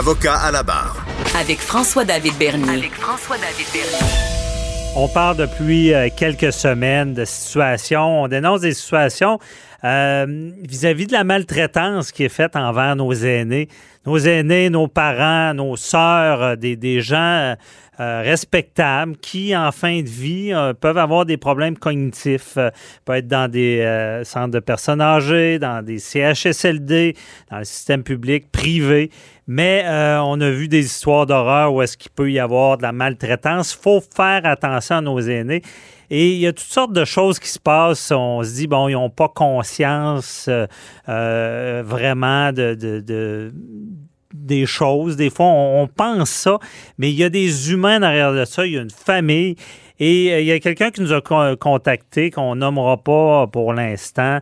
Avocat à la barre. Avec François-David Bernier. Avec François-David Bernier. On parle depuis euh, quelques semaines de situations, on dénonce des situations euh, vis-à-vis de la maltraitance qui est faite envers nos aînés. Nos aînés, nos parents, nos sœurs, euh, des, des gens respectables qui, en fin de vie, peuvent avoir des problèmes cognitifs, peuvent être dans des centres de personnes âgées, dans des CHSLD, dans le système public, privé. Mais on a vu des histoires d'horreur où est-ce qu'il peut y avoir de la maltraitance. Il faut faire attention à nos aînés. Et il y a toutes sortes de choses qui se passent. On se dit, bon, ils n'ont pas conscience euh, euh, vraiment de, de, des choses. Des fois, on, pense ça, mais il y a des humains derrière de ça. Il y a une famille. Et euh, il y a quelqu'un qui nous a contacté, qu'on nommera pas pour l'instant,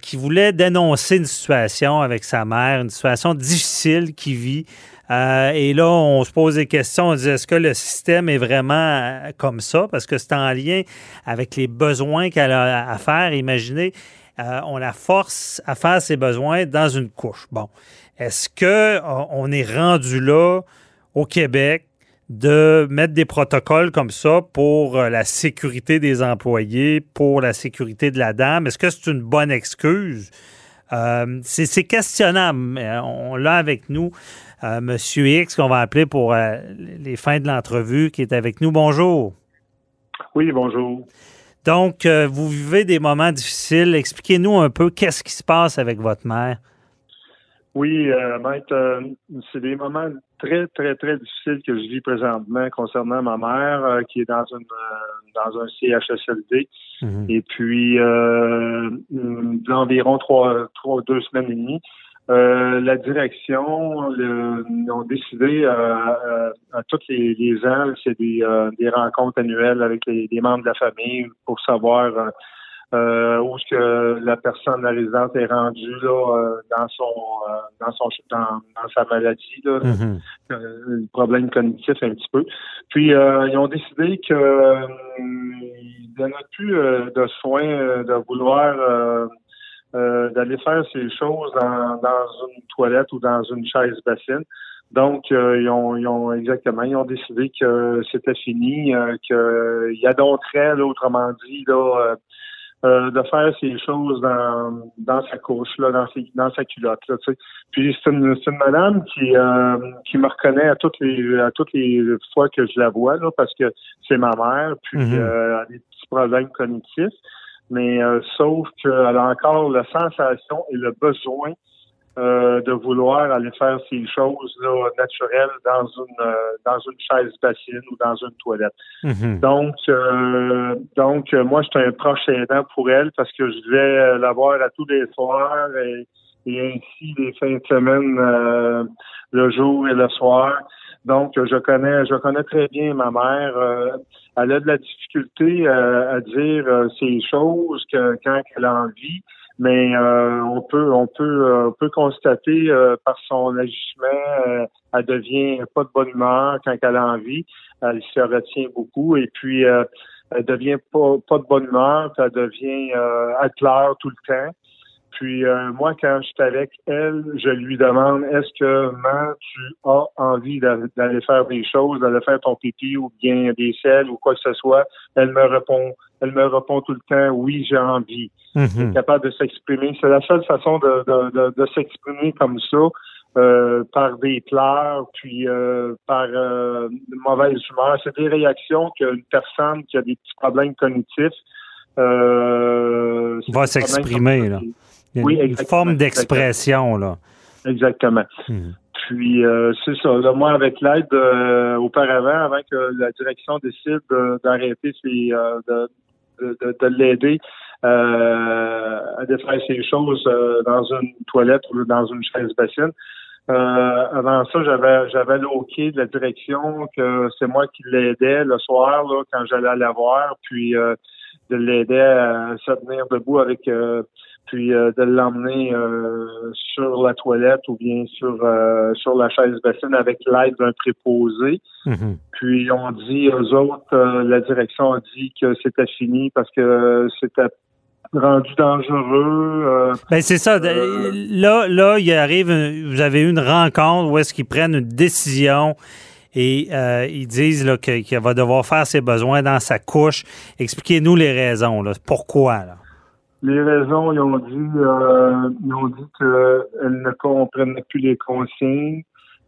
qui voulait dénoncer une situation avec sa mère, une situation difficile qu'il vit. Euh, et là, on se pose des questions. On dit est-ce que le système est vraiment euh, comme ça? Parce que c'est en lien avec les besoins qu'elle a à faire. Imaginez, euh, on la force à faire ses besoins dans une couche. Bon. Est-ce qu'on est rendu là au Québec de mettre des protocoles comme ça pour la sécurité des employés, pour la sécurité de la dame? Est-ce que c'est une bonne excuse? C'est questionnable. On l'a avec nous. Monsieur X, qu'on va appeler pour euh, les fins de l'entrevue, qui est avec nous. Bonjour. Oui, bonjour. Donc, euh, vous vivez des moments difficiles. Expliquez-nous un peu qu'est-ce qui se passe avec votre mère. Oui, euh, maître, c'est des moments très, très, très difficiles que je vis présentement concernant ma mère qui est dans une dans un CHSLD. Mhm. Et puis d'environ trois, trois, deux semaines et demie, euh, la direction le, ont décidé euh, euh, à tous les, les ans, c'est des, des rencontres annuelles avec les, membres de la famille pour savoir où est-ce que la personne, la résidente est rendue là dans son dans son dans, sa maladie, là, mm-hmm. le problème cognitif un petit peu. Puis ils ont décidé que ils donnaient plus de soins de vouloir euh, d'aller faire ces choses dans, dans une toilette ou dans une chaise bassine. Donc, euh, ils, ont, ils ont exactement, ils ont décidé que c'était fini, euh, qu'il y a d'autres autrement dit, là, euh, de faire ces choses dans, dans sa couche, là, dans, dans sa culotte. Là, tu sais. Puis c'est une, une madame qui, qui me reconnaît à toutes les à toutes les fois que je la vois, là, parce que c'est ma mère, puis mm-hmm. elle a des petits problèmes cognitifs mais euh, sauf qu'elle a encore la sensation et le besoin euh, de vouloir aller faire ces choses là, naturelles dans une euh, dans une chaise bassine ou dans une toilette. Mm-hmm. Donc donc moi je suis un proche aidant pour elle parce que je vais la voir à tous les soirs et, et ainsi les fins de semaine le jour et le soir. Donc, je connais, je connais très bien ma mère. Euh, elle a de la difficulté euh, à dire euh, ces choses que quand elle a envie, mais on peut, on peut, on peut constater par son agissement, elle devient pas de bonne humeur quand elle a envie. Elle se retient beaucoup et puis elle devient pas, pas de bonne humeur, elle devient, elle pleure tout le temps. Puis euh, moi, quand je suis avec elle, je lui demande est-ce que maman, tu as envie d'aller faire des choses, d'aller faire ton pipi ou bien des selles ou quoi que ce soit? Elle me répond, elle me répond tout le temps oui, j'ai envie. Mm capable de s'exprimer. C'est la seule façon de, de, de, s'exprimer comme ça. Euh, par des pleurs, puis euh, par euh, une mauvaise humeur. C'est des réactions qu'une personne qui a des petits problèmes cognitifs va s'exprimer. Là oui, une forme d'expression, là. Exactement. Hmm. Puis, euh, c'est ça. moi, avec l'aide, euh, auparavant, avant que la direction décide d'arrêter, euh, de, de, de, l'aider à faire ces choses dans une toilette ou dans une chaise bassine, avant ça, j'avais j'avais l'OK de la direction que c'est moi qui l'aidais le soir là, quand j'allais la voir, puis de l'aider à se tenir debout avec puis euh, de l'emmener euh, sur la toilette ou bien sur euh, sur la chaise bassine avec l'aide d'un préposé. Mhm. Puis on dit aux autres, la direction a dit que c'était fini parce que c'était rendu dangereux. ben c'est ça. là, là, il arrive, vous avez eu une rencontre où est-ce qu'ils prennent une décision et ils disent qu'il va devoir faire ses besoins dans sa couche. Expliquez-nous les raisons. Là. Pourquoi? Là? Les raisons, ils ont dit, euh, ils ont dit qu'elle ne comprenait plus les consignes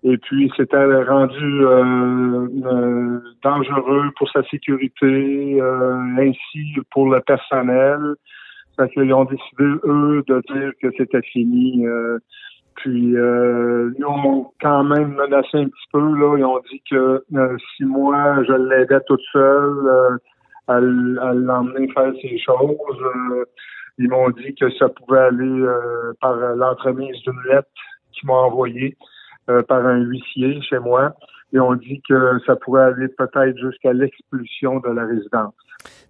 et puis c'était rendu euh, euh, dangereux pour sa sécurité, ainsi pour le personnel. Fait qu'ils ont décidé, eux, de dire que c'était fini. puis ils ont quand même menacé un petit peu, là. Ils ont dit que si moi je l'aidais toute seule à, à l'emmener faire ces choses, ils m'ont dit que ça pouvait aller euh, par l'entremise d'une lettre qu'ils m'ont envoyée euh, par un huissier chez moi. Et on dit que ça pourrait aller peut-être jusqu'à l'expulsion de la résidence.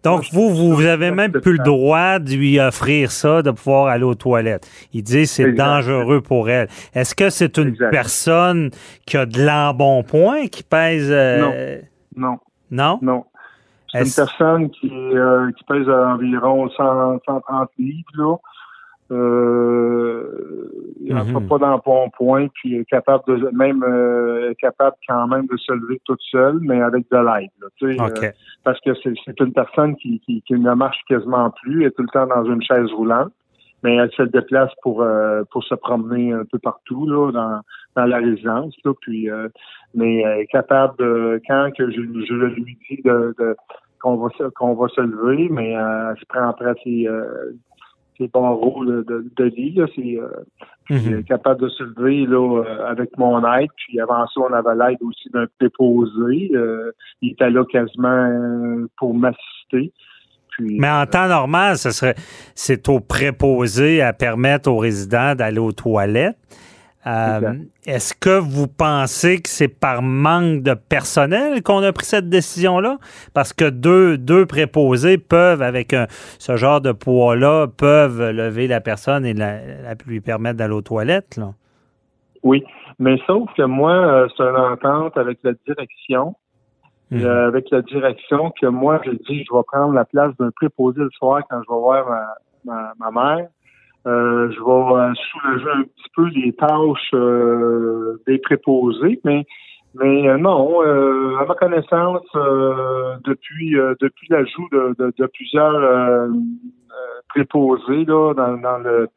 Donc, vous, vous avez même plus le droit de lui offrir ça, de pouvoir aller aux toilettes. Il dit c'est dangereux pour elle. Est-ce que c'est une personne qui a de l'embonpoint, qui pèse... Euh, non. Non? Non. C'est une personne qui, euh, qui pèse environ 100, 130 livres, là. Euh, il n'a mm-hmm. pas d'embonpoint, puis est capable de même euh, capable quand même de se lever toute seule, mais avec de l'aide. Euh, parce que c'est une personne qui, qui, qui, ne marche quasiment plus, est tout le temps dans une chaise roulante, mais elle se déplace pour pour se promener un peu partout là, dans, dans la résidence. Là, puis mais elle est capable de quand que je, je lui dis de, de qu'on va qu'on va se lever, mais euh, elle se prend après ses, euh, ses barreaux de, de, lit. Là, c'est euh, mhm. capable de se lever là, euh, avec mon aide. Puis avant ça, on avait l'aide aussi d'un préposé. Euh, il était là quasiment pour m'assister. Mais en temps normal, ce serait c'est au préposé à permettre aux résidents d'aller aux toilettes. Euh, est-ce que vous pensez que c'est par manque de personnel qu'on a pris cette décision-là? Parce que deux, deux préposés peuvent, avec ce genre de poids-là, peuvent lever la personne et la, lui permettre d'aller aux toilettes. Là. Oui, mais sauf que moi, euh, c'est une entente avec la direction. Mhm. Euh, avec la direction que moi, je dis, je vais prendre la place d'un préposé le soir quand je vais voir ma, ma mère. Euh, je vais euh, soulager un petit peu les tâches euh, des préposés, mais mais non, à ma connaissance, depuis depuis l'ajout de, de, plusieurs préposés là, dans, dans le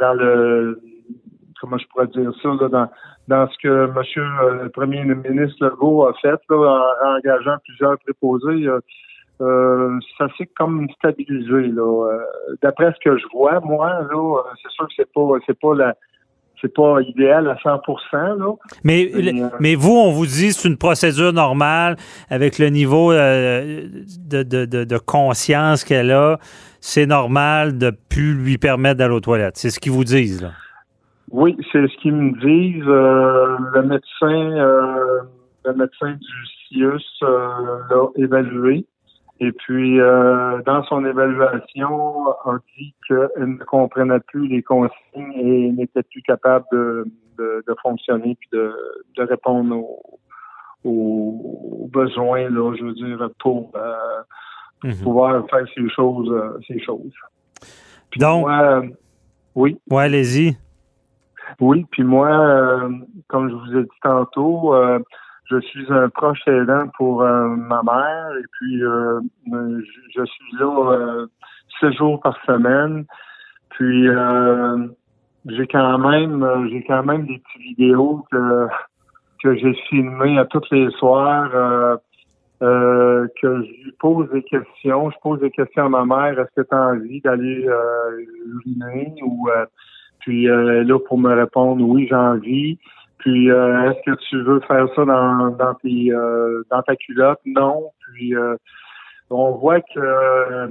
dans le comment je pourrais dire ça, là, dans, dans ce que Monsieur le Premier ministre Legault a fait là, en engageant plusieurs préposés. Euh, ça s'est comme stabilisé là. Euh, d'après ce que je vois, moi là, euh, c'est sûr que c'est pas c'est pas la c'est pas idéal à 100 là. Mais mais vous, on vous dit c'est une procédure normale avec le niveau de, de, de, conscience qu'elle a, c'est normal de plus lui permettre d'aller aux toilettes. C'est ce qu'ils vous disent là. Oui, c'est ce qu'ils me disent. le médecin le médecin du CIUS l'a évalué. Et puis, euh, dans son évaluation, a dit qu'elle ne comprenait plus les consignes et n'était plus capable de, de, de, fonctionner puis de, de répondre aux, aux, besoins, là, je veux dire, pour, euh, mhm. pouvoir faire ces choses. Euh, ces choses. Puis Donc, moi, oui. Ouais, allez-y. Oui, puis moi, comme je vous ai dit tantôt, je suis un proche aidant pour euh, ma mère et puis euh, je, suis là euh, six jours par semaine. Puis j'ai quand même j'ai quand même des petites vidéos que que j'ai filmées à tous les soirs. que je lui pose des questions. Je pose des questions à ma mère. Est-ce que tu as envie d'aller uriner ou puis là pour me répondre oui j'ai envie. Puis euh, est-ce que tu veux faire ça dans, dans tes euh, dans ta culotte? Non. Puis euh, on voit que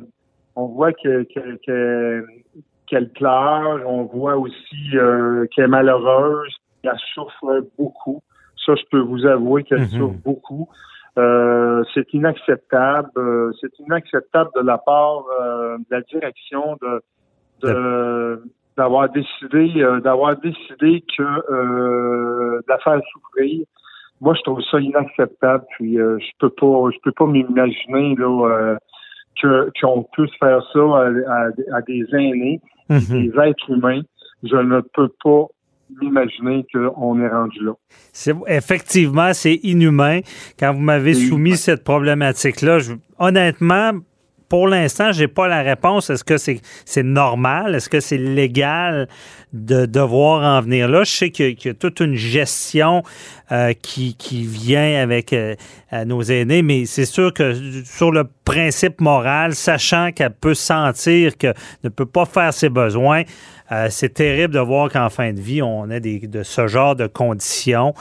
on voit que, qu'elle pleure, on voit aussi qu'elle est malheureuse. elle souffre beaucoup. Ça, je peux vous avouer qu'elle Mhm. souffre beaucoup. Euh, c'est inacceptable. Euh, c'est inacceptable de la part euh, de la direction de de- d'avoir décidé euh, d'avoir décidé que euh, de la faire souffrir. Moi, je trouve ça inacceptable. Puis euh, je peux pas je peux pas m'imaginer là euh, que qu'on puisse faire ça à, à- à des aînés, Mhm. des êtres humains. Je ne peux pas m'imaginer qu'on est rendu là. C'est- effectivement, c'est inhumain. Quand vous m'avez soumis cette problématique-là, je- honnêtement, pour l'instant, j'ai pas la réponse. Est-ce que c'est normal? Est-ce que c'est légal de devoir en venir là? Je sais qu'il y, a- toute une gestion euh, qui, qui vient avec euh, nos aînés, mais c'est sûr que sur le principe moral, sachant qu'elle peut sentir qu'elle ne peut pas faire ses besoins, euh, c'est terrible de voir qu'en fin de vie, on a des, de ce genre de conditions.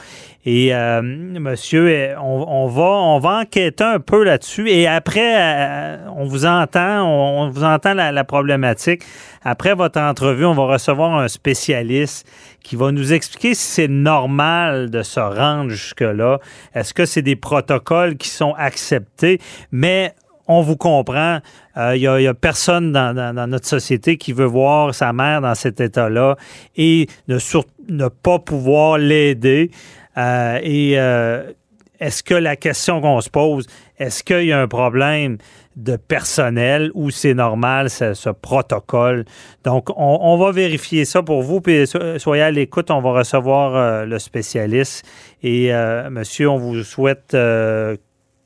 Et euh, monsieur, eh, on, on va, on va enquêter un peu là-dessus. Et après, euh, on vous entend, on, on vous entend la, la problématique. Après votre entrevue, on va recevoir un spécialiste qui va nous expliquer si c'est normal de se rendre jusque-là. Est-ce que c'est des protocoles qui sont acceptés? Mais on vous comprend. Il n'y a, a personne dans, notre société qui veut voir sa mère dans cet état-là et ne, pas pouvoir l'aider. Euh, et euh, est-ce que la question qu'on se pose, est-ce qu'il y a un problème de personnel ou c'est normal ce, ce protocole? Donc, on, va vérifier ça pour vous. Puis so- soyez à l'écoute, on va recevoir euh, le spécialiste. Et euh, monsieur, on vous souhaite euh,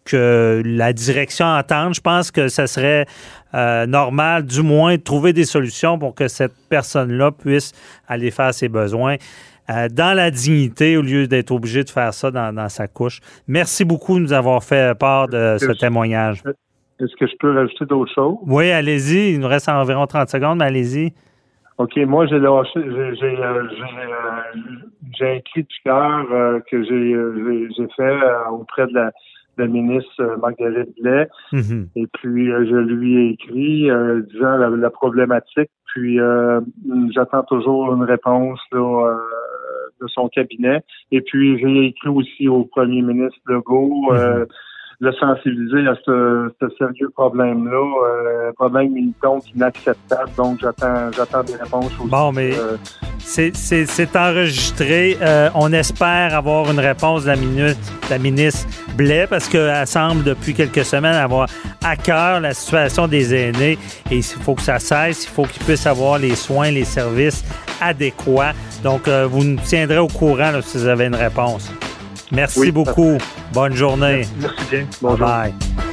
que la direction entende. Je pense que ça serait euh, normal, du moins, de trouver des solutions pour que cette personne-là puisse aller faire ses besoins euh, dans la dignité au lieu d'être obligé de faire ça dans, dans sa couche. Merci beaucoup de nous avoir fait part de ce témoignage. Est-ce que je peux rajouter d'autres choses? Oui, allez-y. Il nous reste environ 30 secondes, mais allez-y. OK, moi j'ai lâché, j'ai j'ai euh, cri de cœur euh, que j'ai j'ai- j'ai fait euh, auprès de la, la ministre euh, Marguerite Blais. Mhm. Et puis euh, je lui ai écrit euh, disant la, la problématique. Puis euh, j'attends toujours une réponse là, euh, de son cabinet. Et puis j'ai écrit aussi au premier ministre Legault. euh, le sensibiliser à ce, ce sérieux problème-là, euh, problème donc inacceptable. Donc j'attends j'attends des réponses aussi. Bon, mais euh, c'est- c'est c'est enregistré. Euh, on espère avoir une réponse de la ministre, de la ministre Blais parce qu'elle semble depuis quelques semaines avoir à cœur la situation des aînés et il faut que ça cesse. Il faut qu'ils puissent avoir les soins, les services adéquats. Donc, euh, vous nous tiendrez au courant là, si vous avez une réponse. Merci Oui, beaucoup. Bonne journée. merci bien. Bye Bonjour. bye.